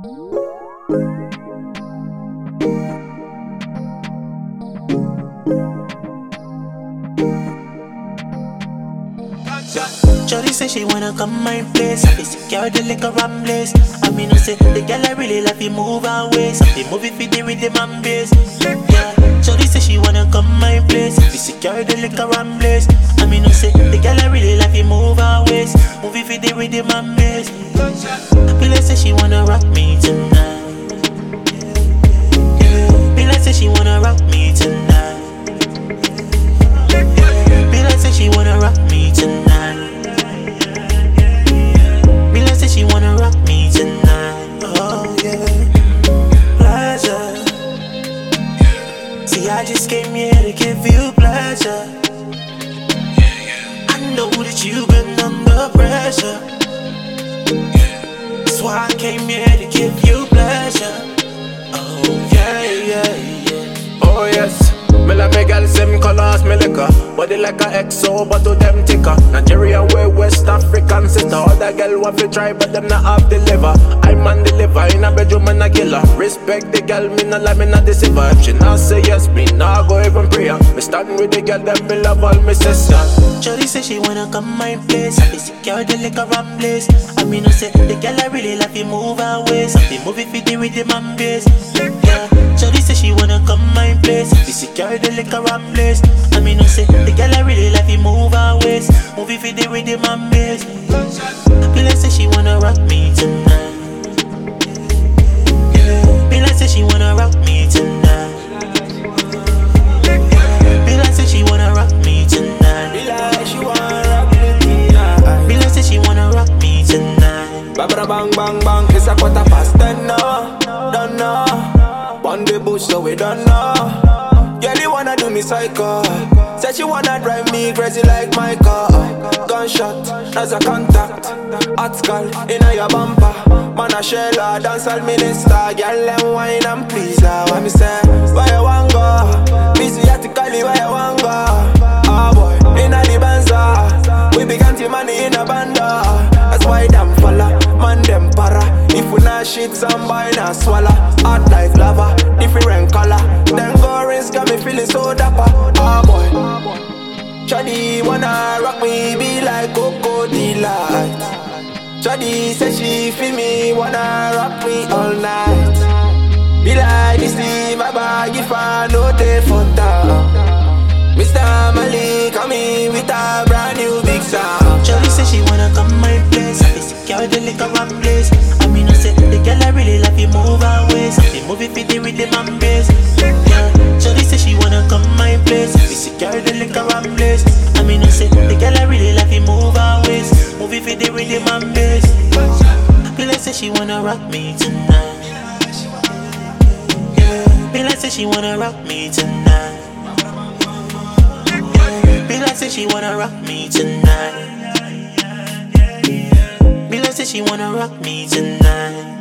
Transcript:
Shorty say she wanna come my place. be secure the liquor and blaze. I mean, I say the girl I really love you move her something They move it with the rhythm and bass. Yeah. Shorty say she wanna come my place. be secure the liquor and blaze. I mean, I say the girl I really love you move her ways. Moving for the rhythm and bass. Like say she wanna rock me tonight. Like say she wanna rock me tonight. Be say she wanna rock me tonight. Be say she wanna rock me tonight. Oh yeah, pleasure. See, I just came here to give you pleasure. I know that you've been came here to give you pleasure. Like same colors me liquor Body like a XO but to them thicker Nigerian way West African sister Other girl want to try but them not have the liver I man deliver in a bedroom and a killer Respect the girl me not like me not deceiver If she not say yes me not go even pray Me stand with the girl them me love all me sisters Shorty say she wanna come my place. Be secure the liquor and place. I mean, I say the girl I really love you move her ways. I be moving for the and bass. Yeah. Shorty say she wanna come my place. Be secure the liquor and blaze. I mean, I say the girl I really love you move her ways. Moving for the rhythm and bass. Be like say she wanna rock me tonight. Be like say she wanna rock me tonight. Be like say she wanna rock me tonight. Be like she wanna rock me tonight. Be like say she wanna rock me tonight. Ba ba bang bang bang, it's a quarter past ten now. Don't know. On the bush, so we don't know. Girl, you wanna do me psycho. Said she wanna drive me crazy like my car. Gunshot, as a contact. Hot skull in your bumper. Man, a shell, a dance all minister. Girl, them wine and please her. What me say? Where you wanna go? Busy at the Cali, where you want go? Ah boy, in a the Benza. We be counting money in a banda. That's why them falla, man them para. If we not shit, somebody not swallow. Delight. Shawty said she feel me, wanna rock me all night. Be like this, my bag if I know they for town. Mr. Malik, come in with a brand new big sound. Shorty say she wanna come my place. I be secure the liquor and blaze. I mean, I say the girl I really love you move her ways. I be moving for the wanna rock me tonight. Yeah. Be like said she wanna rock me tonight. Yeah. Be like said she wanna rock me tonight. Be like said she wanna rock me tonight.